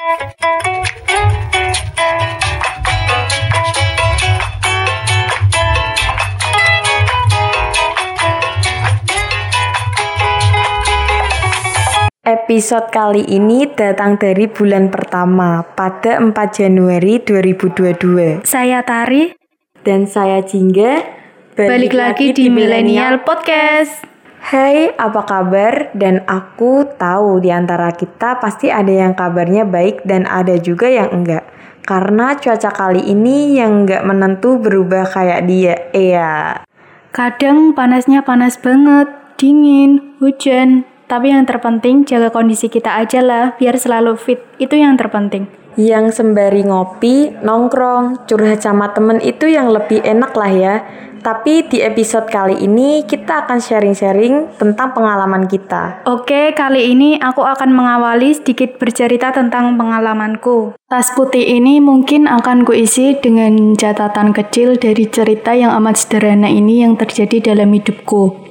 Episode kali ini datang dari bulan pertama pada 4 Januari 2022. Saya Tari, Dan saya Jingga balik, lagi di Millennial Podcast. Hai, apa kabar? Dan aku tahu di antara kita pasti ada yang kabarnya baik dan ada juga yang enggak. Karena cuaca kali ini yang enggak menentu berubah kayak dia. Iya. Kadang panasnya panas banget, dingin, hujan. Tapi yang terpenting jaga kondisi kita aja lah, biar selalu fit. Itu yang terpenting. Yang sembari ngopi, nongkrong, curhat sama temen itu yang lebih enak lah ya. Tapi di episode kali ini kita akan sharing-sharing tentang pengalaman kita. Oke, kali ini aku akan mengawali sedikit bercerita tentang pengalamanku. Tas putih ini mungkin akan kuisi dengan catatan kecil dari cerita yang amat sederhana ini yang terjadi dalam hidupku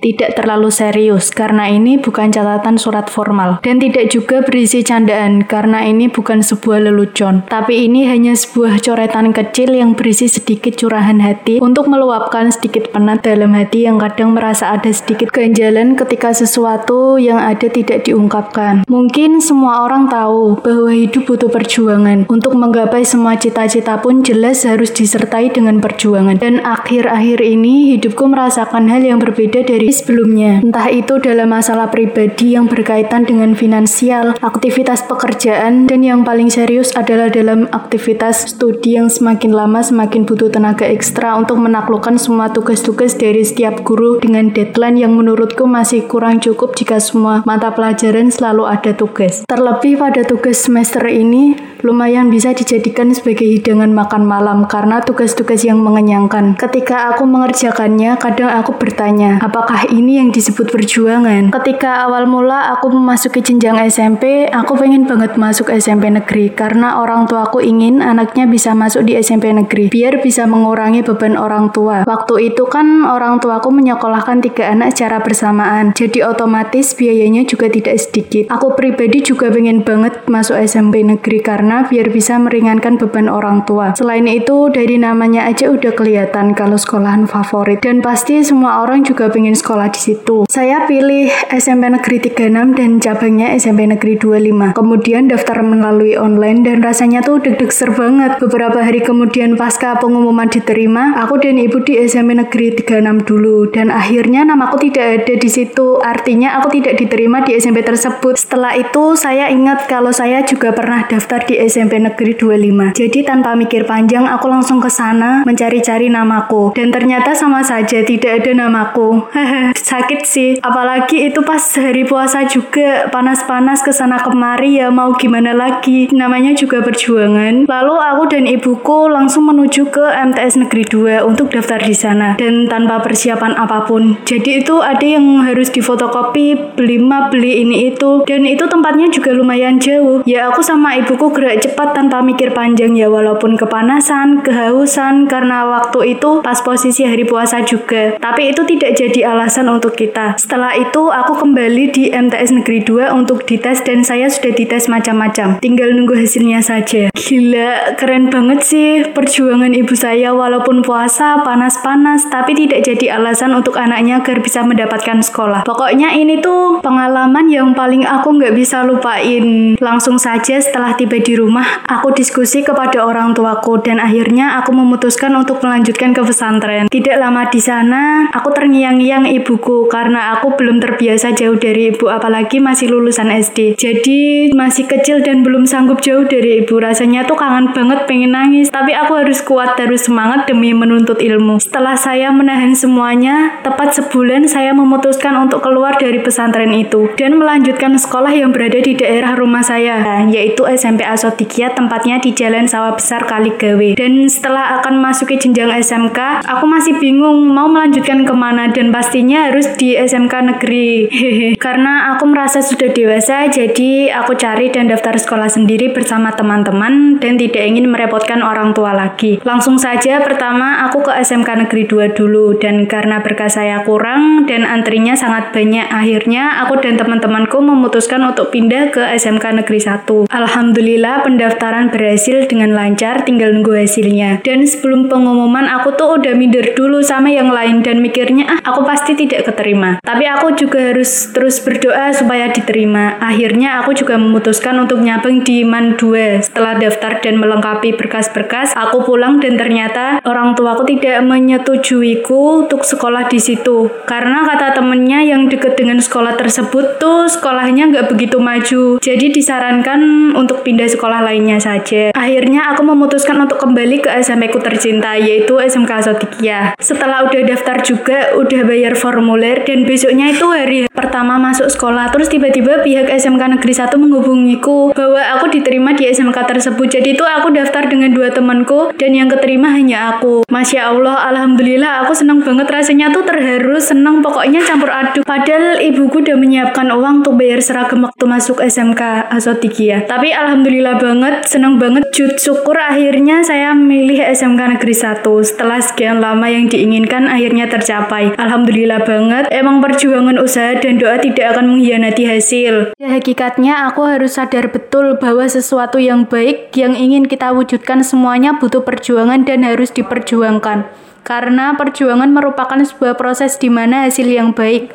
tidak terlalu serius karena ini bukan catatan surat formal. Dan tidak juga berisi candaan karena ini bukan sebuah lelucon. Tapi ini hanya sebuah coretan kecil yang berisi sedikit curahan hati untuk meluapkan sedikit penat dalam hati yang kadang merasa ada sedikit ganjalan ketika sesuatu yang ada tidak diungkapkan. Mungkin semua orang tahu bahwa hidup butuh perjuangan. Untuk menggapai semua cita-cita pun jelas harus disertai dengan perjuangan. Dan akhir-akhir ini hidupku merasakan hal yang berbeda dari sebelumnya. Entah itu dalam masalah pribadi yang berkaitan dengan finansial, aktivitas pekerjaan, dan yang paling serius adalah dalam aktivitas studi yang semakin lama semakin butuh tenaga ekstra untuk menaklukkan semua tugas-tugas dari setiap guru dengan deadline yang menurutku masih kurang cukup jika semua mata pelajaran selalu ada tugas. Terlebih pada tugas semester ini, lumayan bisa dijadikan sebagai hidangan makan malam karena tugas-tugas yang mengenyangkan. Ketika aku mengerjakannya, kadang aku bertanya, apakah apakah ini yang disebut perjuangan? Ketika awal mula aku memasuki jenjang SMP, aku pengen banget masuk SMP negeri karena orang tuaku ingin anaknya bisa masuk di SMP negeri biar bisa mengurangi beban orang tua. Waktu itu kan orang tuaku menyekolahkan tiga anak secara bersamaan, jadi otomatis biayanya juga tidak sedikit. Aku pribadi juga pengen banget masuk SMP negeri karena biar bisa meringankan beban orang tua. Selain itu, dari namanya aja udah kelihatan kalau sekolahan favorit dan pasti semua orang juga pengen sekolah sekolah di situ. Saya pilih SMP Negeri 36 dan cabangnya SMP Negeri 25. Kemudian daftar melalui online dan rasanya tuh deg-deg ser banget. Beberapa hari kemudian pasca pengumuman diterima, aku dan ibu di SMP Negeri 36 dulu dan akhirnya namaku tidak ada di situ. Artinya aku tidak diterima di SMP tersebut. Setelah itu saya ingat kalau saya juga pernah daftar di SMP Negeri 25. Jadi tanpa mikir panjang aku langsung ke sana mencari-cari namaku dan ternyata sama saja tidak ada namaku. sakit sih. Apalagi itu pas hari puasa juga panas-panas ke sana kemari ya mau gimana lagi. Namanya juga perjuangan. Lalu aku dan ibuku langsung menuju ke MTS Negeri 2 untuk daftar di sana. Dan tanpa persiapan apa pun. Jadi itu ada yang harus difotokopi beli map beli ini itu. Dan itu tempatnya juga lumayan jauh. Ya aku sama ibuku gerak cepat tanpa mikir panjang ya. Walaupun kepanasan kehausan karena waktu itu pas posisi hari puasa juga. Tapi itu tidak jadi alasan alasan untuk kita. Setelah itu aku kembali di MTS Negeri 2 untuk dites dan saya sudah dites macam-macam. Tinggal nunggu hasilnya saja. Gila, keren banget sih perjuangan ibu saya walaupun puasa panas-panas tapi tidak jadi alasan untuk anaknya agar bisa mendapatkan sekolah. Pokoknya ini tuh pengalaman yang paling aku nggak bisa lupain. Langsung saja setelah tiba di rumah, aku diskusi kepada orang tuaku dan akhirnya aku memutuskan untuk melanjutkan ke pesantren. Tidak lama di sana, aku terngiang-ngiang ibuku karena aku belum terbiasa jauh dari ibu apalagi masih lulusan SD. Jadi masih kecil dan belum sanggup jauh dari ibu. Rasanya tuh kangen banget pengen nangis. Tapi aku harus kuat terus semangat demi menuntut ilmu. Setelah saya menahan semuanya, tepat sebulan saya memutuskan untuk keluar dari pesantren itu dan melanjutkan sekolah yang berada di daerah rumah saya, yaitu SMP Asotikia tempatnya di Jalan Sawah Besar Kaligawe. Dan setelah akan masuki jenjang SMK, aku masih bingung mau melanjutkan ke mana dan pastinya harus di SMK negeri. Karena aku merasa sudah dewasa, jadi aku cari dan daftar sekolah sendiri bersama teman-teman dan tidak ingin merepotkan orang tua lagi. Langsung saja pertama aku ke SMK Negeri 2 dulu dan karena berkas saya kurang dan antrinya sangat banyak, akhirnya aku dan teman-temanku memutuskan untuk pindah ke SMK Negeri 1. Alhamdulillah pendaftaran berhasil dengan lancar, tinggal nunggu hasilnya. Dan sebelum pengumuman aku tuh udah minder dulu sama yang lain dan mikirnya ah aku pasti tidak keterima. Tapi aku juga harus terus berdoa supaya diterima. Akhirnya aku juga memutuskan untuk nyabeng di MAN 2. Setelah daftar dan melengkapi berkas-berkas, aku pulang dan ternyata orang tuaku tidak menyetujuiku untuk sekolah di situ. Karena kata temennya yang deket dengan sekolah tersebut tuh sekolahnya nggak begitu maju. Jadi disarankan untuk pindah sekolah lainnya saja. Akhirnya aku memutuskan untuk kembali ke SMP ku tercinta yaitu SMK Sotikia. Setelah udah daftar juga, udah bayar formulir dan besoknya itu hari pertama masuk sekolah terus tiba-tiba pihak SMK Negeri 1 menghubungiku bahwa aku diterima di SMK tersebut. Jadi itu aku daftar dengan dua temanku dan yang keterima hanya aku. Masya Allah, Alhamdulillah aku senang banget rasanya tuh terharu, senang pokoknya campur aduk. Padahal ibuku udah menyiapkan uang untuk bayar seragam waktu masuk SMK Asotikia. Tapi Alhamdulillah banget, senang banget. Jut syukur akhirnya saya milih SMK Negeri 1. Setelah sekian lama yang diinginkan akhirnya tercapai. Alhamdulillah banget. Emang perjuangan usaha dan doa tidak akan mengkhianati hasil. Ya, hakikatnya aku harus sadar betul bahwa sesuatu yang baik yang ingin kita wujudkan semuanya butuh perjuangan dan harus diperjuangkan. Karena perjuangan merupakan sebuah proses di mana hasil yang baik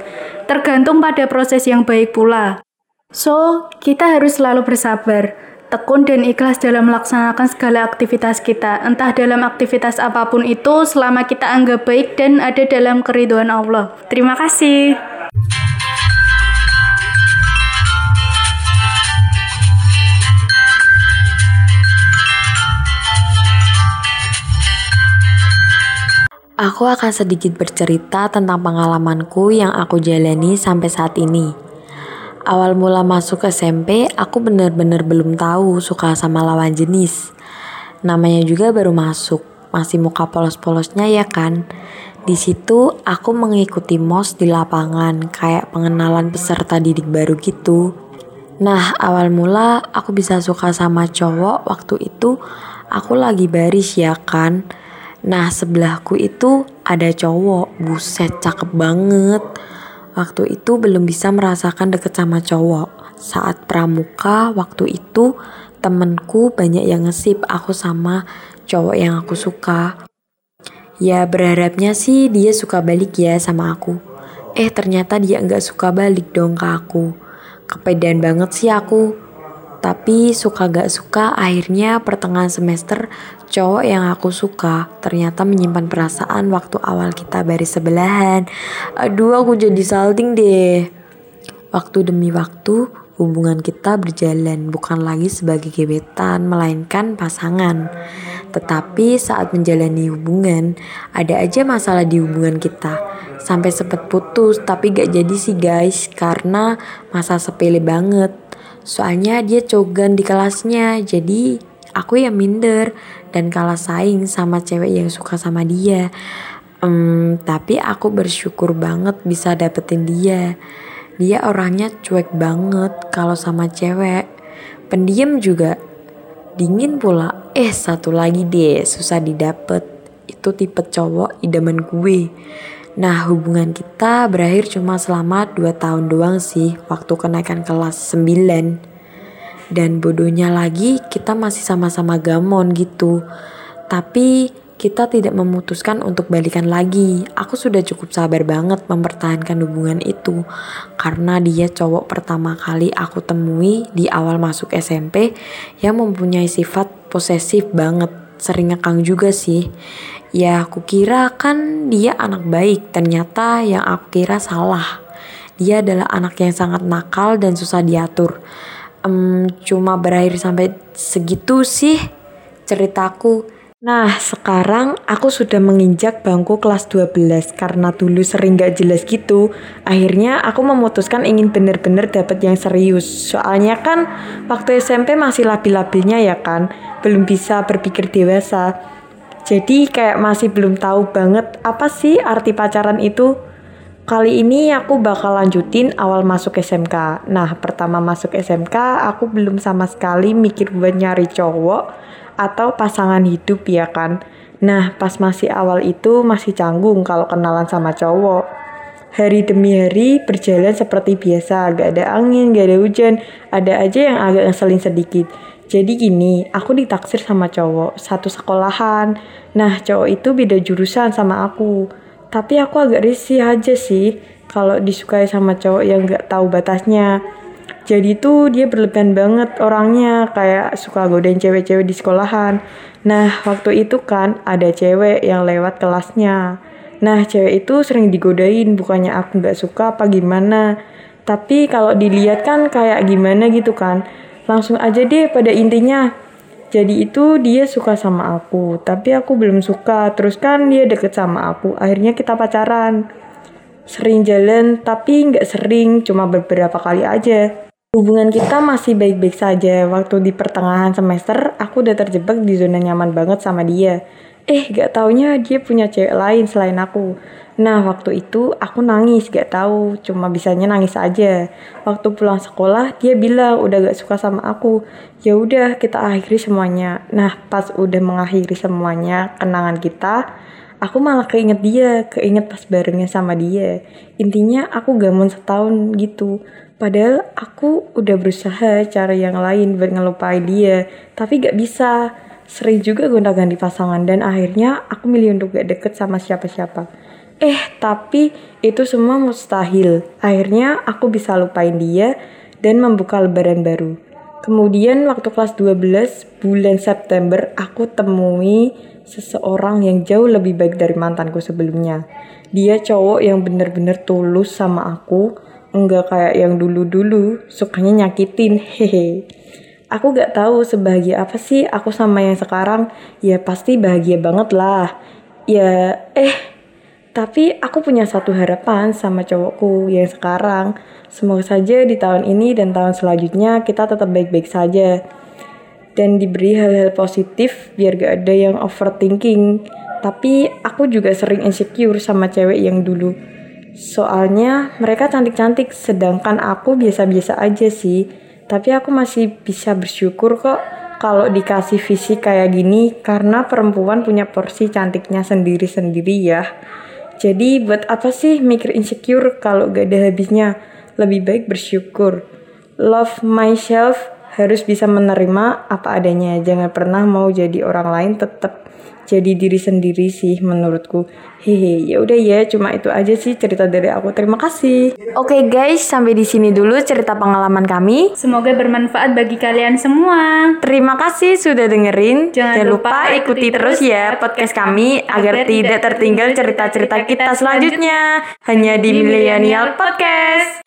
tergantung pada proses yang baik pula. So, kita harus selalu bersabar, tekun dan ikhlas dalam melaksanakan segala aktivitas kita, entah dalam aktivitas apa pun itu selama kita anggap baik dan ada dalam keriduan Allah. Terima kasih. Aku akan sedikit bercerita tentang pengalamanku yang aku jalani sampai saat ini. Awal mula masuk SMP, aku benar-benar belum tahu suka sama lawan jenis. Namanya juga baru masuk, masih muka polos-polosnya ya kan. Di situ aku mengikuti MOS di lapangan, kayak pengenalan peserta didik baru gitu. Nah, awal mula aku bisa suka sama cowok waktu itu aku lagi baris ya kan Nah sebelahku itu ada cowok, buset cakep banget. Waktu itu belum bisa merasakan deket sama cowok. Saat pramuka waktu itu temenku banyak yang ngesip aku sama cowok yang aku suka. Ya berharapnya sih dia suka balik ya sama aku. Eh ternyata dia nggak suka balik dong ke aku. Kepedean banget sih aku. Tapi suka gak suka akhirnya pertengahan semester cowok yang aku suka ternyata menyimpan perasaan waktu awal kita baris sebelahan. Aduh aku jadi salting deh. Waktu demi waktu hubungan kita berjalan bukan lagi sebagai gebetan melainkan pasangan. Tetapi saat menjalani hubungan ada aja masalah di hubungan kita. Sampai sempet putus tapi gak jadi sih guys karena masa sepele banget Soalnya dia cogan di kelasnya, jadi aku yang minder dan kalah saing sama cewek yang suka sama dia. Um, tapi aku bersyukur banget bisa dapetin dia. Dia orangnya cuek banget kalau sama cewek. Pendiam juga. Dingin pula. Eh satu lagi deh susah didapet. Itu tipe cowok idaman gue. Nah hubungan kita berakhir cuma selama 2 tahun doang sih waktu kenaikan kelas 9 Dan bodohnya lagi kita masih sama-sama gamon gitu. Tapi kita tidak memutuskan untuk balikan lagi. Aku sudah cukup sabar banget mempertahankan hubungan itu. Karena dia cowok pertama kali aku temui di awal masuk SMP Yang mempunyai sifat posesif banget Sering ngekang juga sih Ya aku kira kan dia anak baik, ternyata yang aku kira salah. Dia adalah anak yang sangat nakal dan susah diatur. Um, cuma berakhir sampai segitu sih ceritaku. Nah, sekarang aku sudah menginjak bangku kelas 12 karena dulu sering gak jelas gitu. Akhirnya aku memutuskan ingin bener-bener dapet yang serius. Soalnya kan waktu SMP masih labil-labilnya ya kan, belum bisa berpikir dewasa. Jadi kayak masih belum tahu banget apa sih arti pacaran itu. Kali ini aku bakal lanjutin awal masuk SMK. Nah, pertama masuk SMK, aku belum sama sekali mikir buat nyari cowok atau pasangan hidup ya kan. Nah, pas masih awal itu masih canggung kalau kenalan sama cowok. Hari demi hari berjalan seperti biasa, gak ada angin, gak ada hujan, ada aja yang agak ngeselin sedikit. Jadi gini, aku ditaksir sama cowok, satu sekolahan. Nah, cowok itu beda jurusan sama aku. Tapi aku agak risih aja sih kalau disukai sama cowok yang gak tahu batasnya jadi tuh dia berlebihan banget orangnya kayak suka godain cewek-cewek di sekolahan. Nah waktu itu kan ada cewek yang lewat kelasnya. Nah cewek itu sering digodain bukannya aku nggak suka apa gimana? Tapi kalau dilihat kan kayak gimana gitu kan. Langsung aja deh pada intinya. Jadi itu dia suka sama aku tapi aku belum suka. Terus kan dia deket sama aku akhirnya kita pacaran. Sering jalan tapi nggak sering cuma beberapa kali aja Hubungan kita masih baik-baik saja. Waktu di pertengahan semester, aku udah terjebak di zona nyaman banget sama dia. Eh, gak taunya dia punya cewek lain selain aku. Nah, waktu itu aku nangis, gak tahu, cuma bisanya nangis aja. Waktu pulang sekolah, dia bilang udah gak suka sama aku. Ya udah, kita akhiri semuanya. Nah, pas udah mengakhiri semuanya kenangan kita, aku malah keinget dia, keinget pas barengnya sama dia. Intinya aku gamon setahun gitu. Padahal aku udah berusaha cara yang lain buat ngelupain dia, tapi gak bisa. Sering juga gonta ganti pasangan dan akhirnya aku milih untuk gak deket sama siapa-siapa. Eh, tapi itu semua mustahil. Akhirnya aku bisa lupain dia dan membuka lebaran baru. Kemudian waktu kelas 12 bulan September aku temui seseorang yang jauh lebih baik dari mantanku sebelumnya. Dia cowok yang bener-bener tulus sama aku, Enggak kayak yang dulu-dulu, sukanya nyakitin, hehe. Aku gak tahu sebahagia apa sih aku sama yang sekarang. Ya pasti bahagia banget lah. Ya, eh, tapi aku punya satu harapan sama cowokku yang sekarang. Semoga saja di tahun ini dan tahun selanjutnya kita tetap baik-baik saja. Dan diberi hal-hal positif biar gak ada yang overthinking. Tapi aku juga sering insecure sama cewek yang dulu Soalnya mereka cantik-cantik sedangkan aku biasa-biasa aja sih. Tapi aku masih bisa bersyukur kok kalau dikasih visi kayak gini karena perempuan punya porsi cantiknya sendiri-sendiri ya. Jadi buat apa sih mikir insecure kalau gak ada habisnya? Lebih baik bersyukur. Love myself harus bisa menerima apa adanya. Jangan pernah mau jadi orang lain tetap jadi diri sendiri sih menurutku. Hehe, ya udah ya, cuma itu aja sih cerita dari aku. Terima kasih. Oke okay guys, sampai di sini dulu cerita pengalaman kami. Semoga bermanfaat bagi kalian semua. Terima kasih sudah dengerin. Jangan, Jangan lupa ikuti terus ya podcast kami agar tidak tertinggal cerita-cerita kita selanjutnya hanya di Millennial Podcast.